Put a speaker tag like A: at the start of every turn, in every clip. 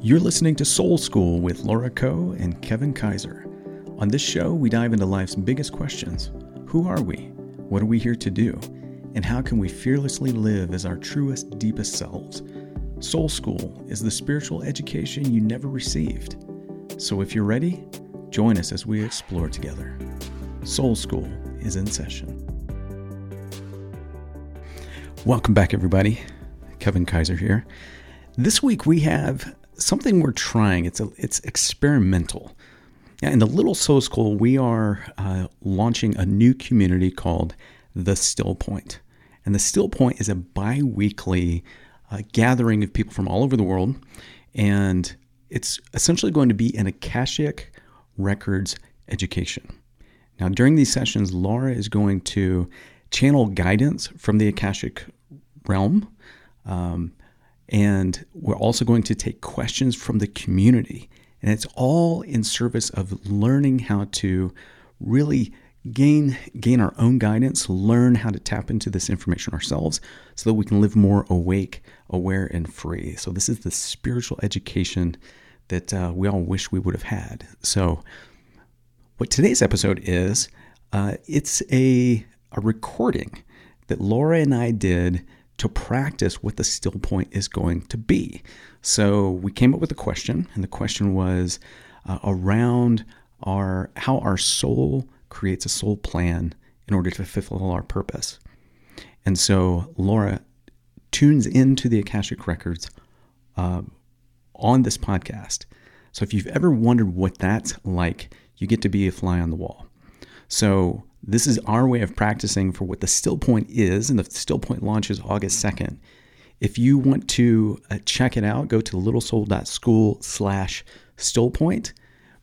A: You're listening to Soul School with Laura Coe and Kevin Kaiser. On this show, we dive into life's biggest questions Who are we? What are we here to do? And how can we fearlessly live as our truest, deepest selves? Soul School is the spiritual education you never received. So if you're ready, join us as we explore together. Soul School is in session. Welcome back, everybody. Kevin Kaiser here. This week we have something we're trying. It's a, it's experimental. In the Little Soul School, we are uh, launching a new community called the Still Point, and the Still Point is a bi-weekly uh, gathering of people from all over the world, and it's essentially going to be an Akashic Records education. Now, during these sessions, Laura is going to channel guidance from the Akashic realm. Um, and we're also going to take questions from the community. And it's all in service of learning how to really gain gain our own guidance, learn how to tap into this information ourselves so that we can live more awake, aware and free. So this is the spiritual education that uh, we all wish we would have had. So what today's episode is, uh, it's a a recording that Laura and I did to practice what the still point is going to be. So we came up with a question, and the question was uh, around our how our soul creates a soul plan in order to fulfill our purpose. And so Laura tunes into the Akashic Records uh, on this podcast. So if you've ever wondered what that's like, you get to be a fly on the wall. So this is our way of practicing for what the still point is, and the still point launches August 2nd. If you want to uh, check it out, go to littlesoul.school slash stillpoint.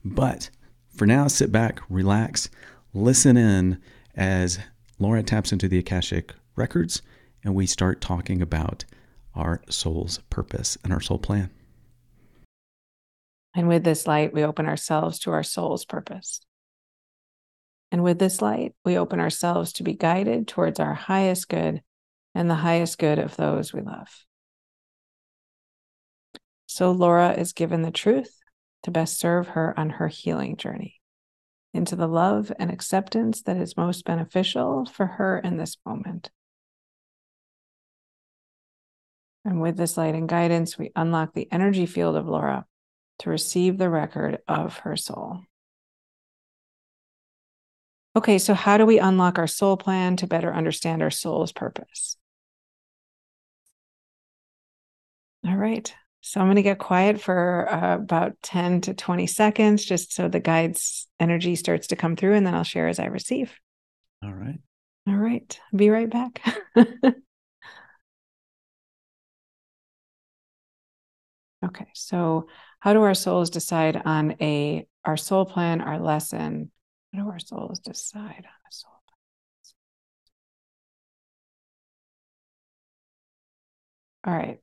A: But for now, sit back, relax, listen in as Laura taps into the Akashic records and we start talking about our soul's purpose and our soul plan.
B: And with this light, we open ourselves to our soul's purpose. And with this light, we open ourselves to be guided towards our highest good and the highest good of those we love. So Laura is given the truth to best serve her on her healing journey into the love and acceptance that is most beneficial for her in this moment. And with this light and guidance, we unlock the energy field of Laura to receive the record of her soul. Okay, so how do we unlock our soul plan to better understand our soul's purpose? All right. So I'm going to get quiet for uh, about 10 to 20 seconds just so the guide's energy starts to come through, and then I'll share as I receive.
A: All right.
B: All right. Be right back. okay. So, how do our souls decide on a our soul plan, our lesson, how do our souls decide on a soul? All right.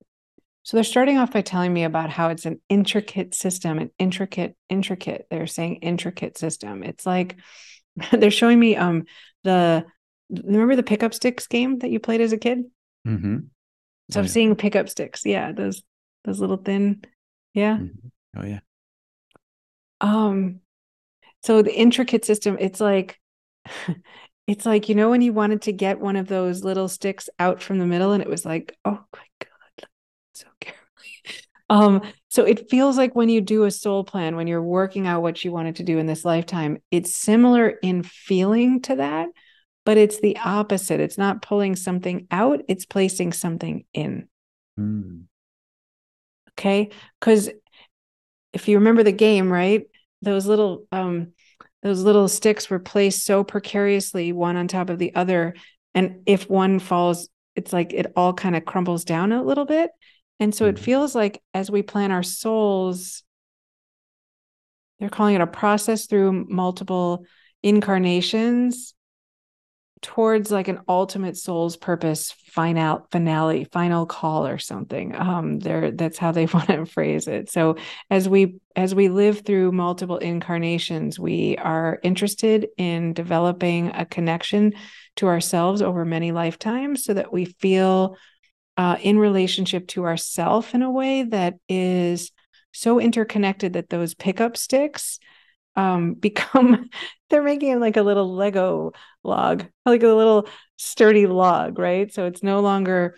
B: So they're starting off by telling me about how it's an intricate system, an intricate, intricate. They're saying intricate system. It's like they're showing me um the remember the pickup sticks game that you played as a kid?
A: Mm-hmm.
B: So oh, I'm yeah. seeing pickup sticks. Yeah, those those little thin. Yeah.
A: Mm-hmm. Oh yeah.
B: Um, so the intricate system it's like it's like you know when you wanted to get one of those little sticks out from the middle and it was like oh my god so carefully um so it feels like when you do a soul plan when you're working out what you wanted to do in this lifetime it's similar in feeling to that but it's the opposite. It's not pulling something out it's placing something in. Mm. okay? Because if you remember the game right those little um those little sticks were placed so precariously one on top of the other. And if one falls it's like it all kind of crumbles down a little bit. And so it mm-hmm. feels like as we plan our souls they're calling it a process through multiple incarnations towards like an ultimate soul's purpose final finale final call or something. Um there that's how they want to phrase it. So as we as we live through multiple incarnations we are interested in developing a connection to ourselves over many lifetimes so that we feel uh, in relationship to ourself in a way that is so interconnected that those pickup sticks um, become they're making like a little Lego log, like a little sturdy log, right? So it's no longer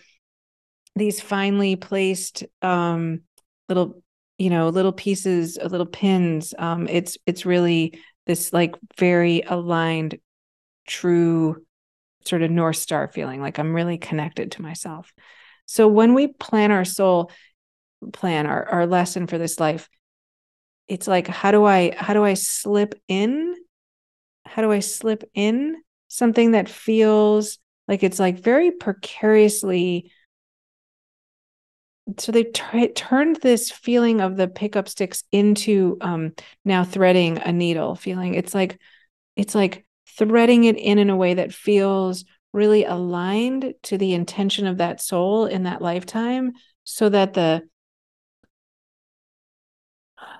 B: these finely placed um, little, you know, little pieces, uh, little pins. Um, it's it's really this like very aligned, true sort of north star feeling, like I'm really connected to myself. So when we plan our soul plan, our, our lesson for this life, it's like how do i how do i slip in how do i slip in something that feels like it's like very precariously so they t- turned this feeling of the pickup sticks into um now threading a needle feeling. It's like it's like threading it in in a way that feels really aligned to the intention of that soul in that lifetime so that the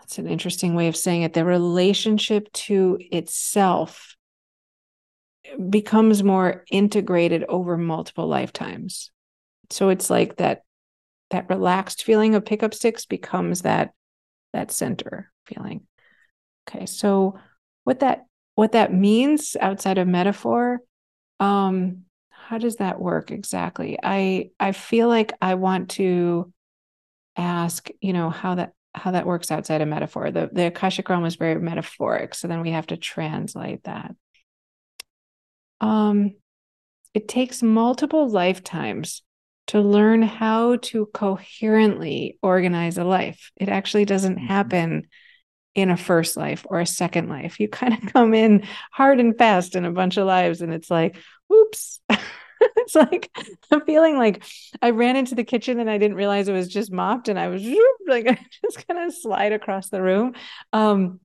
B: it's an interesting way of saying it. The relationship to itself becomes more integrated over multiple lifetimes so it's like that that relaxed feeling of pickup sticks becomes that that center feeling okay so what that what that means outside of metaphor um how does that work exactly i i feel like i want to ask you know how that how that works outside of metaphor. The the Akashic realm is very metaphoric, so then we have to translate that. Um, it takes multiple lifetimes to learn how to coherently organize a life. It actually doesn't mm-hmm. happen in a first life or a second life. You kind of come in hard and fast in a bunch of lives, and it's like, oops. it's like I'm feeling like I ran into the kitchen and I didn't realize it was just mopped and I was like I just kind of slide across the room. Um,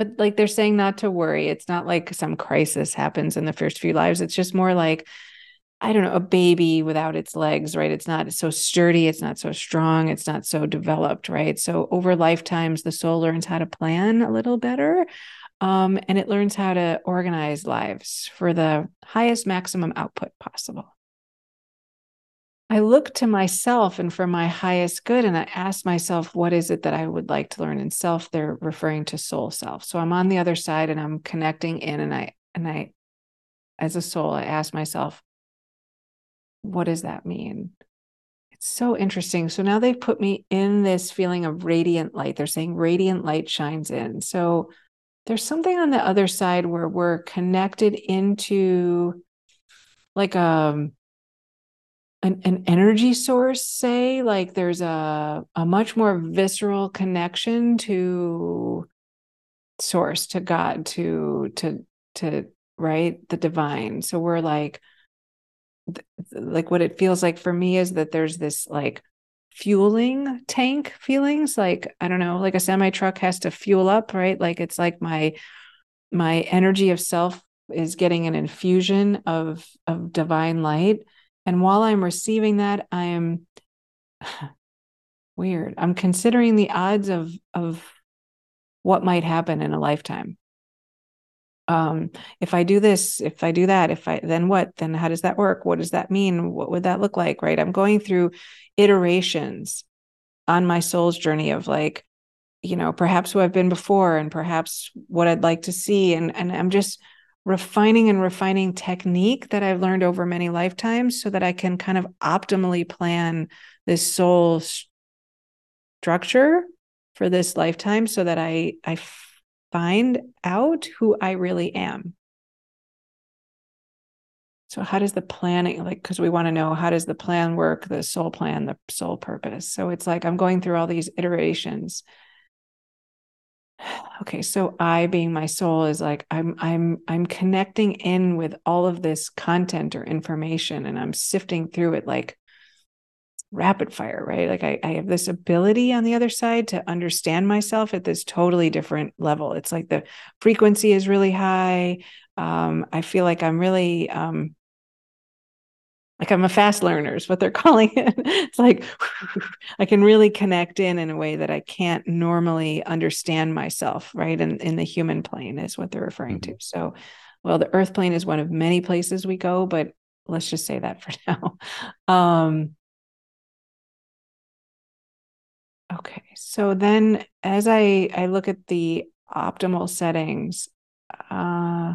B: but like they're saying not to worry. It's not like some crisis happens in the first few lives. It's just more like I don't know, a baby without its legs, right? It's not so sturdy, it's not so strong, it's not so developed, right? So over lifetimes, the soul learns how to plan a little better. Um, and it learns how to organize lives for the highest maximum output possible. I look to myself and for my highest good, and I ask myself, what is it that I would like to learn in self? They're referring to soul self. So I'm on the other side and I'm connecting in, and I, and I, as a soul, I ask myself, what does that mean? It's so interesting. So now they've put me in this feeling of radiant light. They're saying radiant light shines in. So there's something on the other side where we're connected into like a um, an, an energy source say? Like there's a a much more visceral connection to source to god to to to right? The divine. So we're like like what it feels like for me is that there's this like fueling tank feelings. Like i don't know like a semi truck has to fuel up right? Like it's like my my energy of self is getting an infusion of of divine light and while i'm receiving that i am weird i'm considering the odds of of what might happen in a lifetime um, if I do this, if I do that, if I then what, then how does that work? What does that mean? What would that look like? Right. I'm going through iterations on my soul's journey of like, you know, perhaps who I've been before and perhaps what I'd like to see. And and I'm just refining and refining technique that I've learned over many lifetimes so that I can kind of optimally plan this soul structure for this lifetime so that I I find out who I really am. So, how does the planning, like, because we want to know how does the plan work, the soul plan, the soul purpose. So, it's like I'm going through all these iterations. Okay, so I being my soul is like I'm I'm I'm connecting in with all of this content or information and I'm sifting through it like rapid fire, right? Like I, I have this ability on the other side to understand myself at this totally different level. It's like the frequency is really high. Um, I feel like I'm really um, like I'm a fast learner is what they're calling it. it's like I can really connect in in a way that I can't normally understand myself, right? And in the human plane is what they're referring mm-hmm. to. So, well, the earth plane is one of many places we go, but let's just say that for now. Um, Okay. So then as I I look at the optimal settings, uh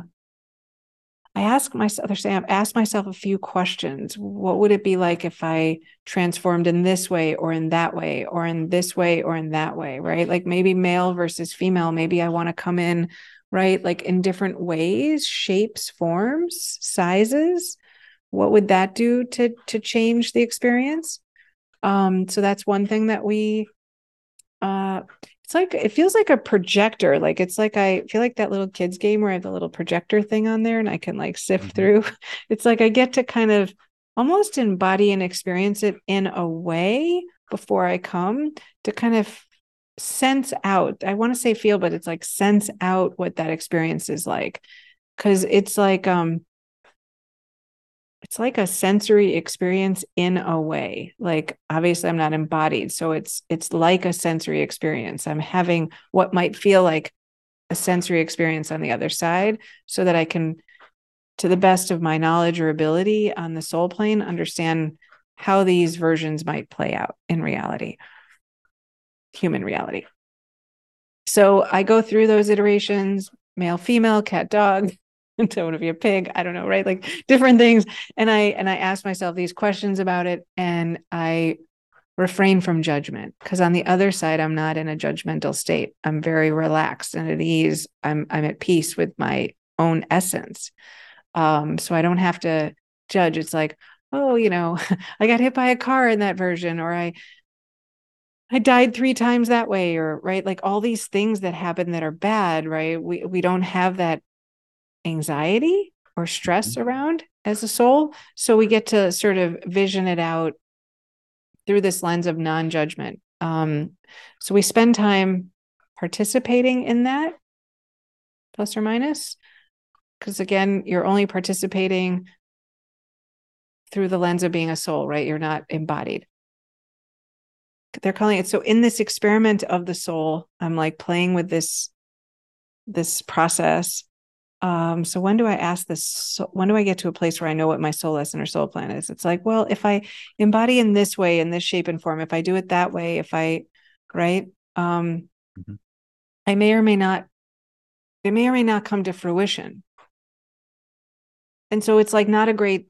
B: I ask myself, they're saying, I've asked myself a few questions. What would it be like if I transformed in this way or in that way or in this way or in that way, right? Like maybe male versus female. Maybe I want to come in, right? Like in different ways, shapes, forms, sizes. What would that do to to change the experience? Um, so that's one thing that we uh it's like it feels like a projector like it's like i feel like that little kids game where i have the little projector thing on there and i can like sift mm-hmm. through it's like i get to kind of almost embody and experience it in a way before i come to kind of sense out i want to say feel but it's like sense out what that experience is like because it's like um it's like a sensory experience in a way. Like obviously i'm not embodied so it's it's like a sensory experience. I'm having what might feel like a sensory experience on the other side so that i can to the best of my knowledge or ability on the soul plane understand how these versions might play out in reality human reality. So i go through those iterations male female cat dog don't want to be a pig i don't know right? Like different things. And i and i ask myself these questions about it and i refrain from judgment because on the other side i'm not in a judgmental state. I'm very relaxed and at ease. I'm i'm at peace with my own essence. Um so i don't have to judge. It's like oh you know i got hit by a car in that version or i I died three times that way, or right, like all these things that happen that are bad, right? We we don't have that anxiety or stress mm-hmm. around as a soul. So we get to sort of vision it out through this lens of non judgment. Um, so we spend time participating in that, plus or minus, because again, you're only participating through the lens of being a soul, right? You're not embodied. They're calling it so in this experiment of the soul, I'm like playing with this this process um, so when do I ask this? So when do I get to a place where I know what my soul lesson or soul plan is? It's like, well, if I embody in this way, in this shape and form, if I do it that way, if I, right, um, mm-hmm. I may or may not, it may or may not come to fruition. And so it's like not a great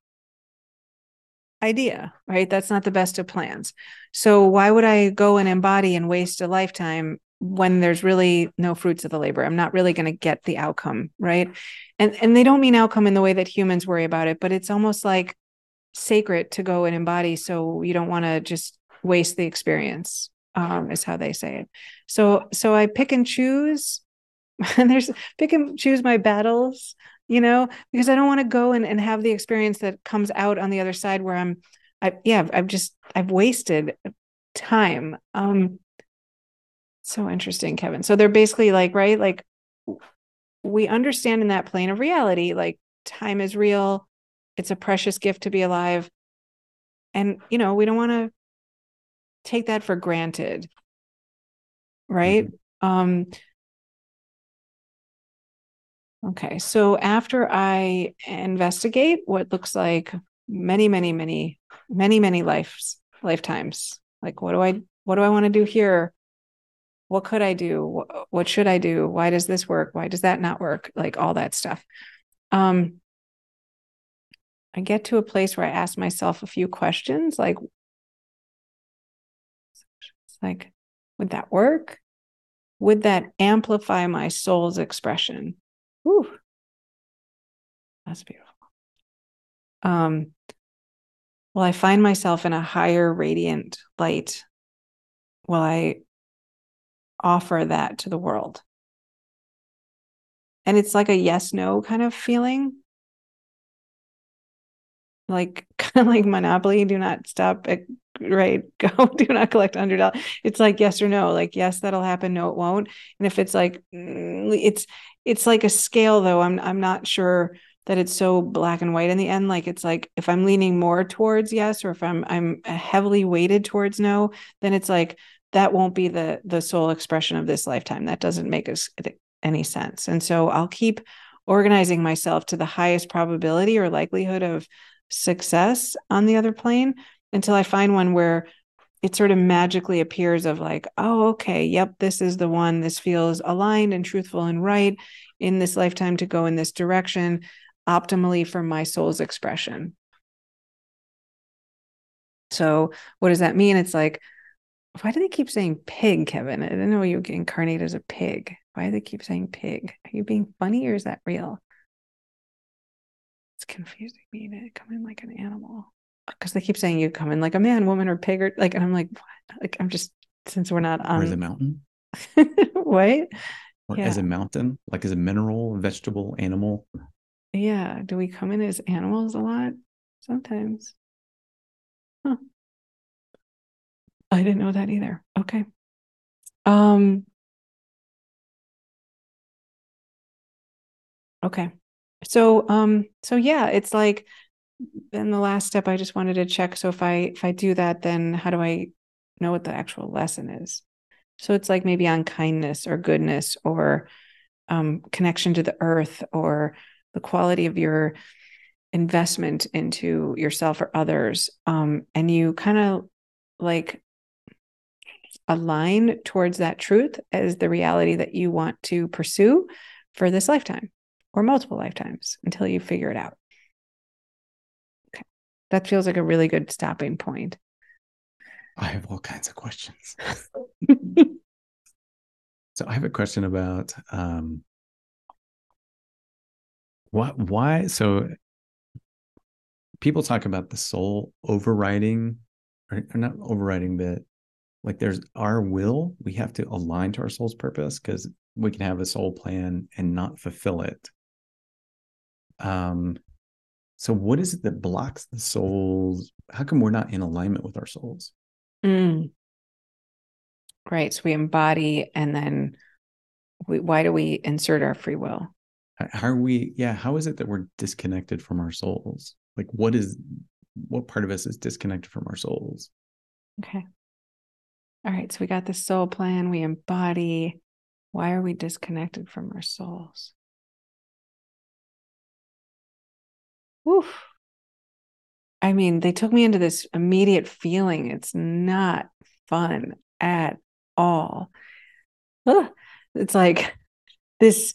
B: idea, right? That's not the best of plans. So why would I go and embody and waste a lifetime when there's really no fruits of the labor. I'm not really going to get the outcome right? And and they don't mean outcome in the way that humans worry about it but it's almost like sacred to go and embody so you don't want to just waste the experience um, is how they say it. So so i pick and choose and there's pick and choose my battles you know because i don't want to go and, and have the experience that comes out on the other side where i'm i yeah i've just i've wasted time. Um so interesting, Kevin. So they're basically like, right? Like we understand in that plane of reality, like time is real. It's a precious gift to be alive. And, you know, we don't want to take that for granted. Right. Mm-hmm. Um, okay. So after I investigate what looks like many, many, many, many, many lives, lifetimes, like what do I, what do I want to do here? What could I do? What, should I do? Why does this work? Why does that not work? Like all that stuff. Um, I get to a place where I ask myself a few questions like, like, would that work? Would that amplify my soul's expression? Ooh, that's beautiful. Um, will I find myself in a higher radiant light? Will I offer that to the world. And it's like a yes no kind of feeling. Like kind of like Monopoly, do not stop at right go do not collect hundred dollars it's like yes or no like yes that'll happen no it won't and if it's like mm, it's it's like a scale though i'm i'm not sure that it's so black and white in the end like it's like if i'm leaning more towards yes or if i'm i'm heavily weighted towards no then it's like that won't be the the sole expression of this lifetime that doesn't make us any sense and so i'll keep organizing myself to the highest probability or likelihood of success on the other plane until i find one where it sort of magically appears of like, oh, okay, yep, this is the one. This feels aligned and truthful and right in this lifetime to go in this direction optimally for my soul's expression. So, what does that mean? It's like, why do they keep saying pig, Kevin? I didn't know you incarnate as a pig. Why do they keep saying pig? Are you being funny or is that real? It's confusing me to come in like an animal because they keep saying you come in like a man, woman, or pig, or like, and I'm like, what? Like, I'm just since we're not on
A: or as a mountain.
B: what?
A: Or yeah. as a mountain, like as a mineral, vegetable, animal.
B: Yeah. Do we come in as animals a lot? Sometimes. I didn't know that either. Okay. Um Okay. So um so yeah, it's like then the last step I just wanted to check so if I if I do that then how do I know what the actual lesson is? So it's like maybe on kindness or goodness or um connection to the earth or the quality of your investment into yourself or others um and you kind of like align towards that truth as the reality that you want to pursue for this lifetime or multiple lifetimes until you figure it out. Okay. That feels like a really good stopping point.
A: I have all kinds of questions. so I have a question about um what why so people talk about the soul overriding or, or not overriding but like there's our will we have to align to our soul's purpose because we can have a soul plan and not fulfill it. Um so what is it that blocks the souls? How come we're not in alignment with our souls?
B: Mm. right so we embody and then we, why do we insert our free will?
A: How are we yeah how is it that we're disconnected from our souls? Like what is what part of us is disconnected from our souls?
B: Okay all right, so we got the soul plan, we embody. Why are we disconnected from our souls? Oof. I mean, they took me into this immediate feeling. It's not fun at all. Ugh. It's like this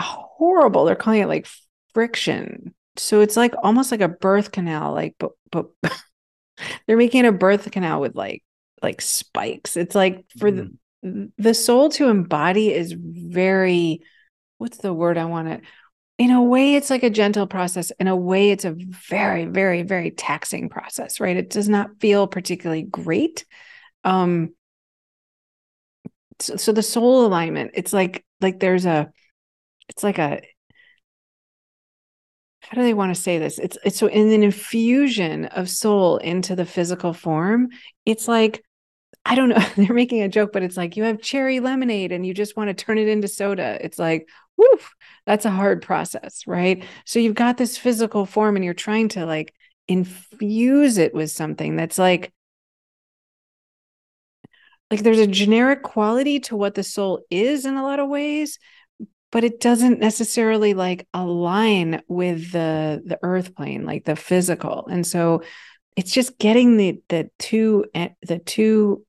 B: horrible, they're calling it like friction. So it's like almost like a birth canal, like, but, but they're making a birth canal with like like spikes. It's like for mm. the the soul to embody is very what's the word I want to in a way it's like a gentle process in a way it's a very very very taxing process right it does not feel particularly great um so, so the soul alignment it's like like there's a it's like a how do they want to say this it's it's so in an infusion of soul into the physical form it's like I don't know, they're making a joke, but it's like you have cherry lemonade and you just want to turn it into soda. It's like, woof, that's a hard process, right? So you've got this physical form and you're trying to like infuse it with something that's like, like there's a generic quality to what the soul is in a lot of ways, but it doesn't necessarily like align with the the earth plane, like the physical. And so it's just getting the the two the two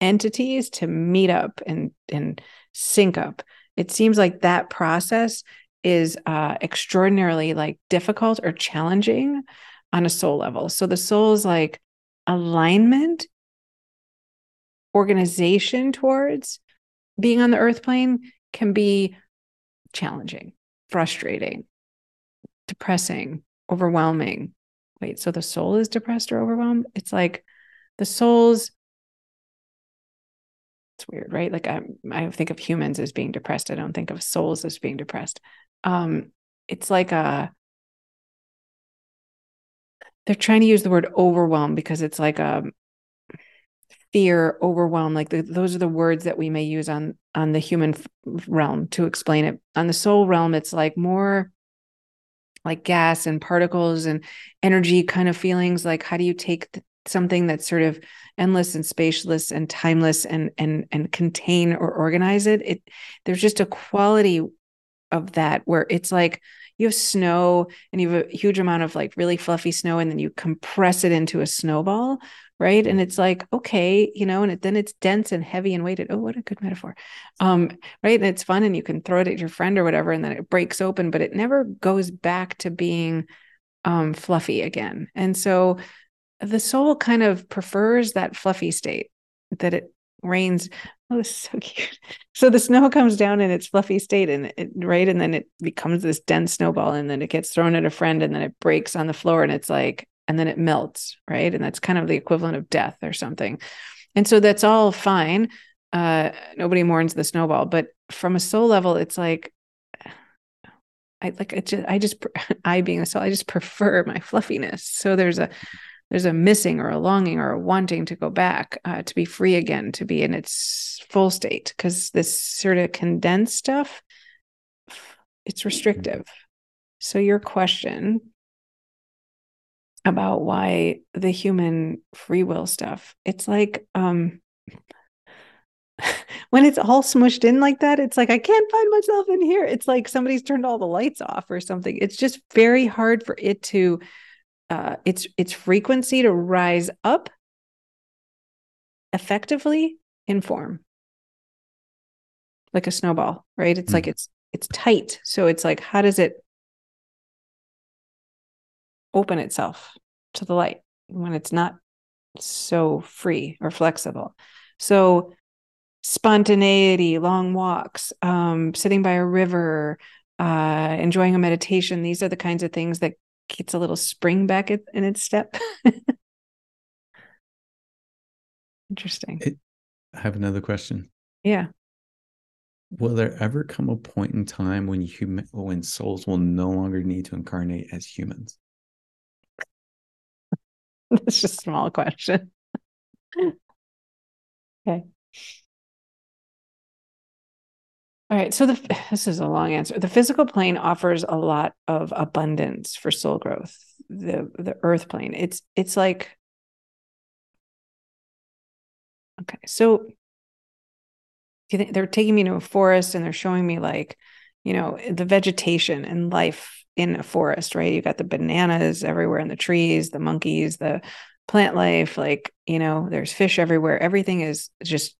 B: entities to meet up and and sync up. It seems like that process is uh, extraordinarily like difficult or challenging on a soul level. So the soul is like alignment organization towards being on the earth plane can be challenging frustrating depressing overwhelming. Wait so the soul is depressed or overwhelmed? It's like the soul's it's weird, right? Like I, I think of humans as being depressed. I don't think of souls as being depressed. Um, it's like a they're trying to use the word overwhelm because it's like a fear, overwhelm. Like the, those are the words that we may use on on the human realm to explain it. On the soul realm, it's like more like gas and particles and energy kind of feelings. Like how do you take something that's sort of endless and spaceless and timeless and and and contain or organize it it there's just a quality of that where it's like you have snow and you have a huge amount of like really fluffy snow and then you compress it into a snowball right? And it's like okay you know and it, then it's dense and heavy and weighted. Oh what a good metaphor. Um right? And it's fun and you can throw it at your friend or whatever and then it breaks open but it never goes back to being um fluffy again. And so the soul kind of prefers that fluffy state that it rains oh this is so cute so the snow comes down in its fluffy state and it right and then it becomes this dense snowball and then it gets thrown at a friend and then it breaks on the floor and it's like and then it melts, right? And that's kind of the equivalent of death or something. And so that's all fine. Uh, nobody mourns the snowball, but from a soul level, it's like I like it just I just I being a soul, I just prefer my fluffiness. So there's a there's a missing or a longing or a wanting to go back uh, to be free again, to be in its full state. Because this sort of condensed stuff, it's restrictive. So your question about why the human free will stuff it's like um when it's all smushed in like that it's like i can't find myself in here it's like somebody's turned all the lights off or something it's just very hard for it to uh its its frequency to rise up effectively in form like a snowball right it's mm. like it's it's tight so it's like how does it open itself to the light when it's not so free or flexible. So spontaneity, long walks, um, sitting by a river, uh, enjoying a meditation. These are the kinds of things that gets a little spring back in its step. Interesting.
A: It, I have another question.
B: Yeah.
A: Will there ever come a point in time when human when souls will no longer need to incarnate as humans?
B: That's just a small question. okay. All right. So the this is a long answer. The physical plane offers a lot of abundance for soul growth. The the earth plane. It's it's like okay. So they're taking me to a forest and they're showing me like, you know, the vegetation and life in a forest, right? You got the bananas everywhere in the trees, the monkeys, the plant life, like, you know, there's fish everywhere. Everything is just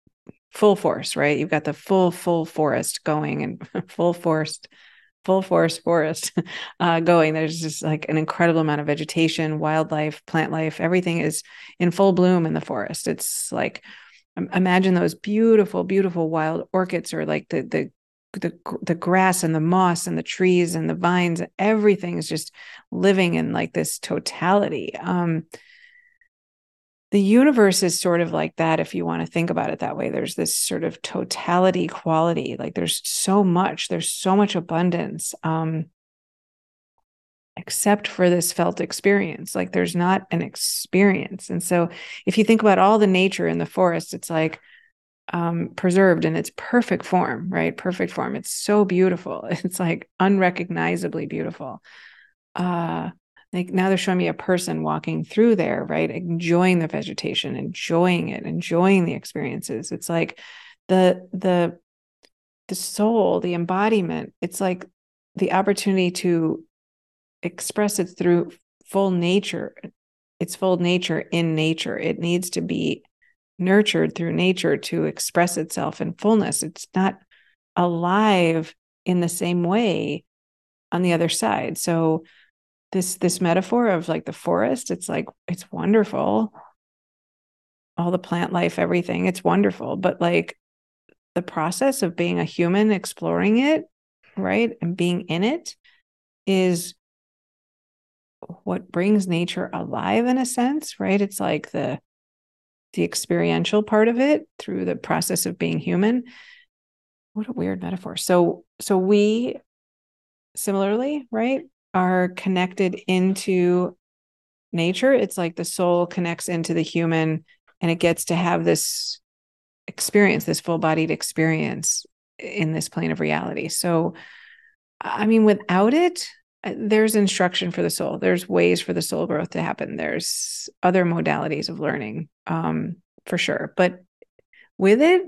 B: full force, right? You've got the full, full forest going and full forest, full forest forest uh, going. There's just like an incredible amount of vegetation, wildlife, plant life. Everything is in full bloom in the forest. It's like, imagine those beautiful, beautiful wild orchids or like the, the the the grass and the moss and the trees and the vines everything is just living in like this totality um the universe is sort of like that if you want to think about it that way there's this sort of totality quality like there's so much there's so much abundance um except for this felt experience like there's not an experience and so if you think about all the nature in the forest it's like um, preserved in its perfect form, right? Perfect form. It's so beautiful. It's like unrecognizably beautiful. Uh, like now they're showing me a person walking through there, right? Enjoying the vegetation, enjoying it, enjoying the experiences. It's like the the the soul, the embodiment. It's like the opportunity to express it through full nature, its full nature in nature. It needs to be nurtured through nature to express itself in fullness. It's not alive in the same way on the other side. So this this metaphor of like the forest, it's like it's wonderful. All the plant life, everything, it's wonderful. But like the process of being a human exploring it, right? And being in it is what brings nature alive in a sense, right? It's like the the experiential part of it through the process of being human what a weird metaphor so so we similarly right are connected into nature it's like the soul connects into the human and it gets to have this experience this full bodied experience in this plane of reality. So i mean without it uh, there's instruction for the soul there's ways for the soul growth to happen there's other modalities of learning um, for sure. But with it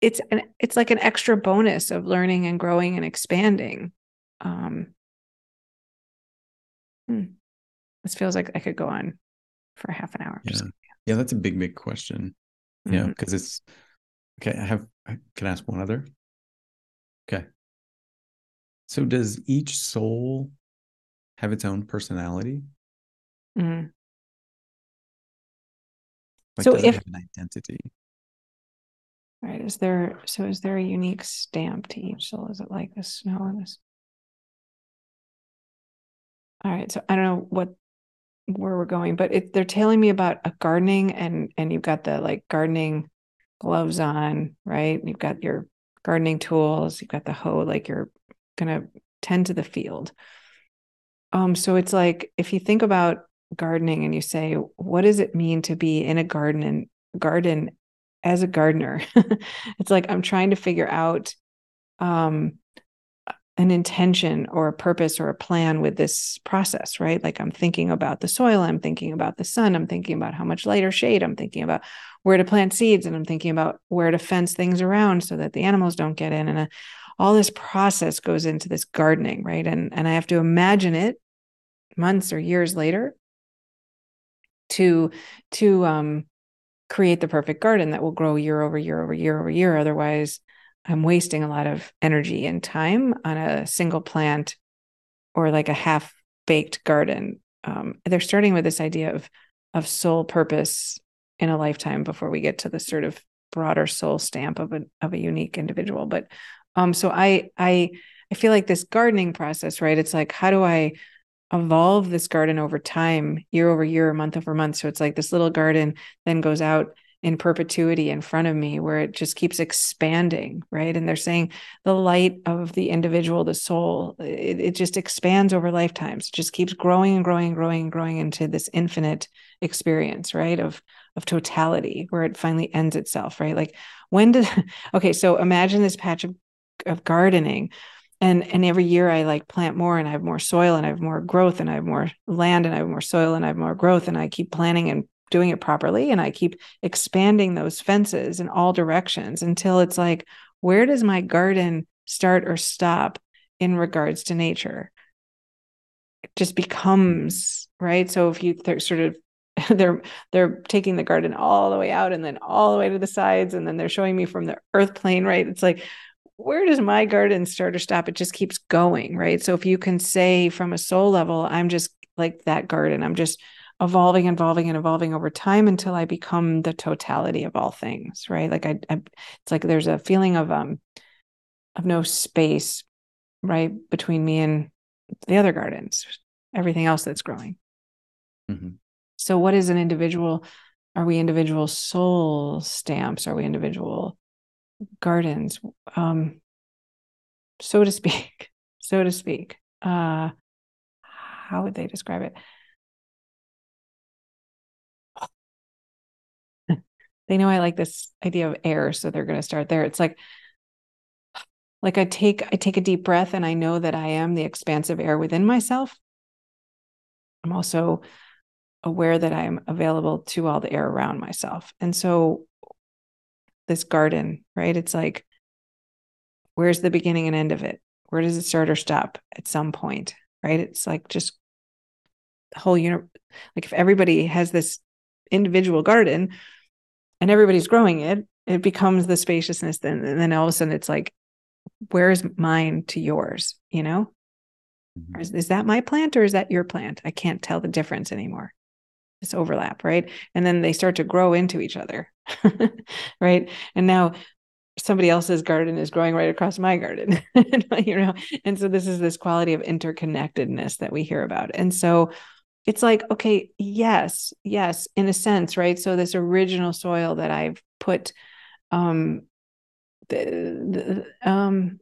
B: it's an it's like an extra bonus of learning and growing and expanding um hmm. this feels like i could go on for half an hour.
A: Yeah.
B: Just-
A: Yeah, that's a big, big question. Know,
B: Mhm.
A: because it's okay. I have, I can I ask one other. Okay. So does each soul have its own personality?
B: Mhm.
A: Like,
B: So
A: does it
B: if-
A: have an identity?
B: Right. Is there so is there a unique stamp to each soul? Is it like the snow and this? All right. So I don't know what where we're going, but it, they're telling me about a gardening and and you've got the like gardening gloves on, right? You've got your gardening tools, you've got the hoe, like you're gonna tend to the field. Um, so it's like if you think about gardening and you say, what does it mean to be in a garden and garden as a gardener? it's like I'm trying to figure out um an intention or a purpose or a plan with this process, right? Like I'm thinking about the soil, I'm thinking about the sun, I'm thinking about how much light or shade, I'm thinking about where to plant seeds, and I'm thinking about where to fence things around so that the animals don't get in. And uh, all this process goes into this gardening, right? And and I have to imagine it months or years later to to um create the perfect garden that will grow year over year over year over year. Otherwise, I'm wasting a lot of energy and time on a single plant or like a half baked garden. Um, they're starting with this idea of of soul purpose in a lifetime before we get to the sort of broader soul stamp of a of a unique individual. But um, so I I I feel like this gardening process, right? It's like how do I evolve this garden over time, year over year, month over month? So it's like this little garden then goes out in perpetuity in front of me where it just keeps expanding right? And they're saying the light of the individual the soul it, it just expands over lifetimes. It just keeps growing and growing and growing and growing into this infinite experience right? Of of totality where it finally ends itself right? Like when does okay so imagine this patch of, of gardening and and every year i like plant more and i have more soil and i have more growth and i have more land and i have more soil and i have more growth and i keep planting and doing it properly and I keep expanding those fences in all directions until it's like where does my garden start or stop in regards to nature? It just becomes right? So if you th- sort of they're they're taking the garden all the way out and then all the way to the sides and then they're showing me from the earth plane right? It's like where does my garden start or stop? It just keeps going right? So if you can say from a soul level i'm just like that garden. I'm just evolving evolving and evolving over time until i become the totality of all things right? Like I, I, it's like there's a feeling of um of no space right between me and the other gardens everything else that's growing.
A: Mhm.
B: so what is an individual are we individual soul stamps? Are we individual gardens? Um so to speak so to speak uh how would they describe it they know I like this idea of air, so they're going to start there. It's like like I take I take a deep breath and I know that I am the expansive air within myself. I'm also aware that I am available to all the air around myself. And so this garden, right? It's like where's the beginning and end of it? Where does it start or stop at some point, right? It's like just the whole universe. Like if everybody has this individual garden, and everybody's growing it, it becomes the spaciousness. Then, and then all of a sudden, it's like, where's mine to yours? You know,
A: Mhm.
B: is, is that my plant or is that your plant? I can't tell the difference anymore. This overlap, right? And then they start to grow into each other, right? And now somebody else's garden is growing right across my garden, you know. And so this is this quality of interconnectedness that we hear about. And so it's like okay yes yes in a sense right? So this original soil that i've put um the, the um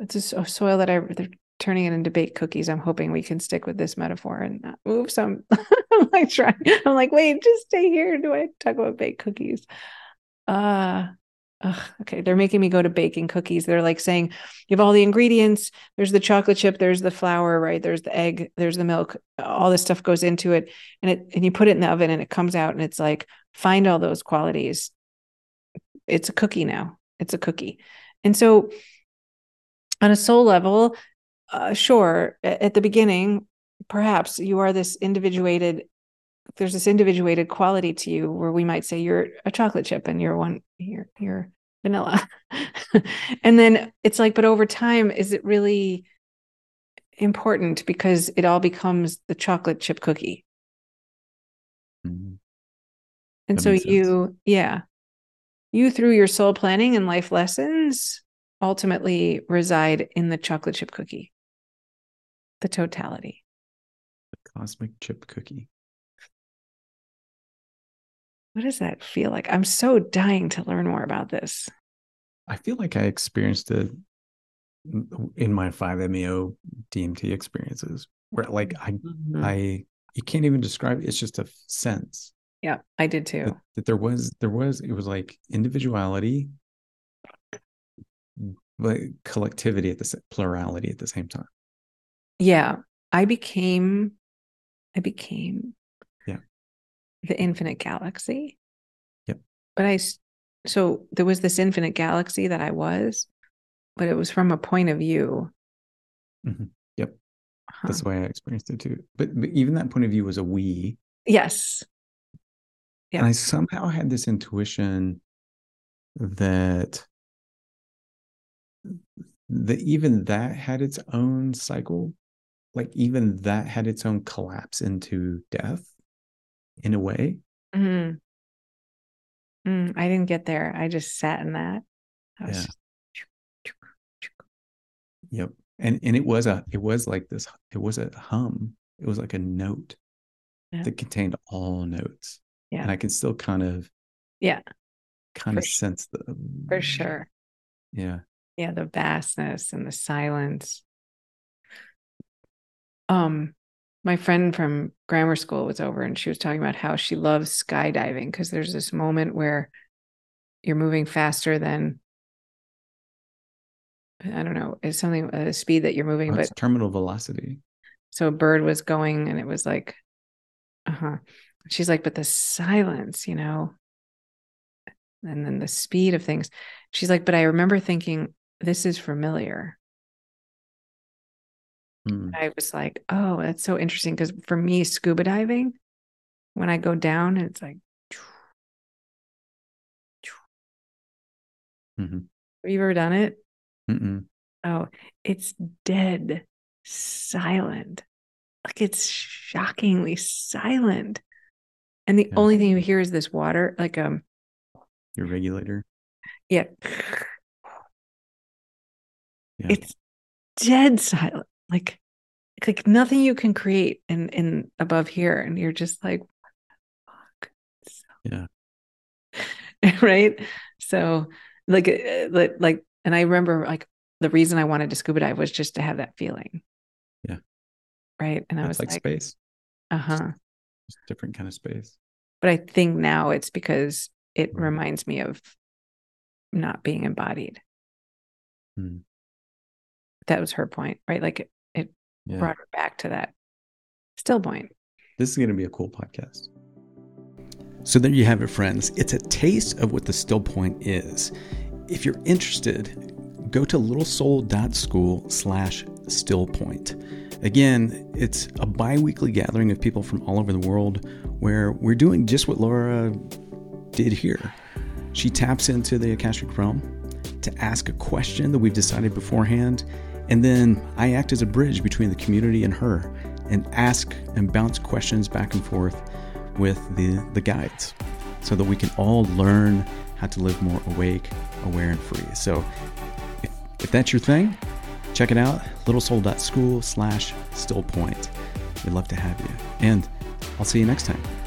B: it's a soil that i they're turning it into baked cookies. I'm hoping we can stick with this metaphor and not move some i'm like trying i'm like wait just stay here. Do i talk about baked cookies? Uh Ugh, okay, they're making me go to baking cookies. They're like saying you have all the ingredients. There's the chocolate chip, there's the flour, right? There's the egg, there's the milk. All this stuff goes into it, and it and you put it in the oven, and it comes out, and it's like find all those qualities. It's a cookie now. It's a cookie, and so on a soul level, uh, sure, at the beginning, perhaps you are this individuated there's this individuated quality to you where we might say you're a chocolate chip and you're one you're you're vanilla and then it's like but over time is it really important because it all becomes the chocolate chip cookie
A: Mhm.
B: and
A: That
B: so
A: makes sense.
B: you yeah you through your soul planning and life lessons ultimately reside in the chocolate chip cookie the totality The
A: Cosmic chip cookie.
B: What does that feel like i'm so dying to learn more about this
A: I feel like I experienced it in my 5MEO DMT experiences where like I
B: Mhm.
A: I you can't even describe it. It's just a sense
B: yeah i did too
A: that, that there was there was it was like individuality but collectivity at the plurality at the same time.
B: yeah i became i became. The infinite galaxy
A: Yep.
B: but I, so there was this infinite galaxy that i was but it was from a point of view
A: Mhm. Yep.
B: Huh.
A: That's the way I experienced it too. But, but even that point of view was a we.
B: yes Yeah.
A: And I somehow had this intuition that that even that had its own cycle. Like even that had its own collapse into death in a way.
B: Mhm. Mm, i didn't get there i just sat in that I
A: Yeah.
B: just-
A: Yep. And and it was a it was like this it was a hum. It was like a note
B: Yeah.
A: that contained all notes.
B: Yeah.
A: And I can still kind of
B: yeah
A: kind
B: For
A: of sense the
B: for sure
A: Yeah.
B: yeah the vastness and the silence um my friend from grammar school was over and she was talking about how she loves skydiving because there's this moment where you're moving faster than i don't know it's something a speed that you're moving
A: Oh,
B: but
A: it's terminal velocity.
B: so a bird was going and it was like uh-huh. She's like but the silence you know? And then the speed of things. She's like but i remember thinking this is familiar
A: Hmm.
B: I was like, oh, that's so interesting. Because for me, scuba diving, when I go down, it's like,
A: Mhm.
B: have you ever done it?
A: Mm-mm.
B: Oh, it's dead silent. Like it's shockingly silent. And the
A: Yeah.
B: only thing you hear is this water, like, um,
A: Your regulator.
B: yeah,
A: Yeah.
B: it's dead silent. Like, like nothing you can create in in above here, and you're just like, fuck.
A: Yeah.
B: right so like uh, like like and i remember like the reason i wanted to scuba dive was just to have that feeling
A: Yeah.
B: right and i was
A: like,
B: like,
A: space.
B: uh-huh
A: a different kind of space.
B: but i think now it's because it
A: Mhm.
B: reminds me of not being embodied
A: Hmm.
B: that was her point right like
A: Yeah.
B: brought her back to that still point
A: This is going to be a cool podcast. So there you have it, friends. It's a taste of what the still point is. If you're interested, go to littlesoul.school slash stillpoint. Again, it's a bi-weekly gathering of people from all over the world where we're doing just what Laura did here. She taps into the Akashic realm to ask a question that we've decided beforehand, and then I act as a bridge between the community and her and ask and bounce questions back and forth with the, the guides so that we can all learn how to live more awake, aware, and free. So if, if that's your thing, check it out littlesoul.school slash stillpoint. We'd love to have you. And I'll see you next time.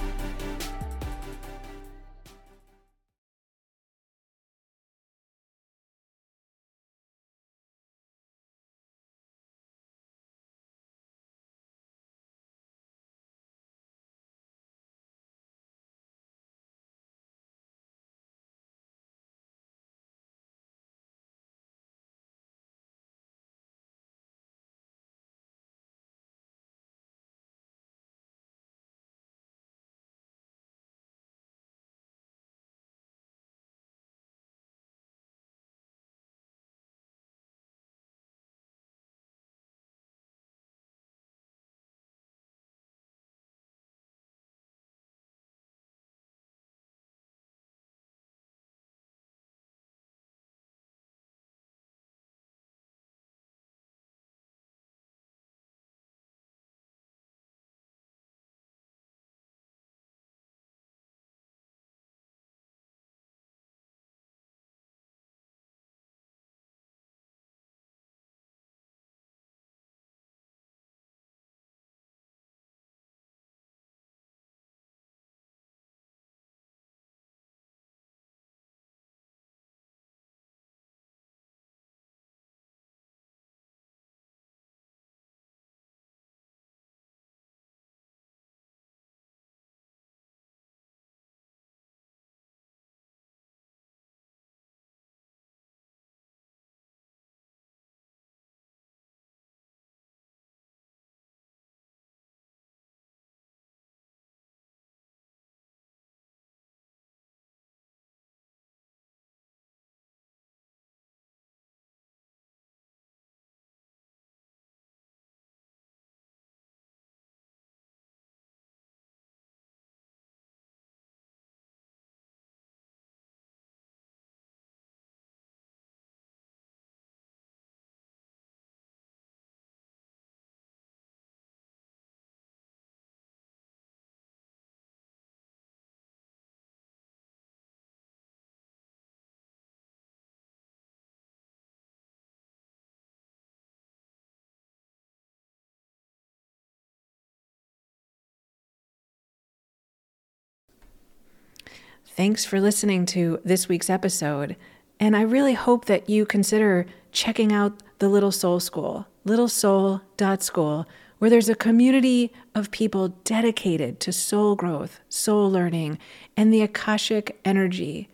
B: Thanks for listening to this week's episode. And I really hope that you consider checking out the Little Soul School, littlesoul.school, where there's a community of people dedicated to soul growth, soul learning, and the Akashic energy.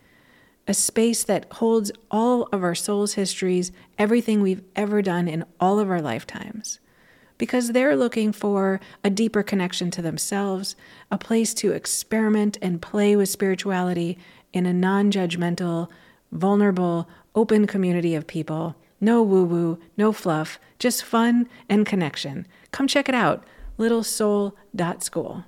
B: A space that holds all of our soul's histories, everything we've ever done in all of our lifetimes. Because they're looking for a deeper connection to themselves, a place to experiment and play with spirituality in a non judgmental, vulnerable, open community of people. No woo woo, no fluff, just fun and connection. Come check it out, littlesoul.school.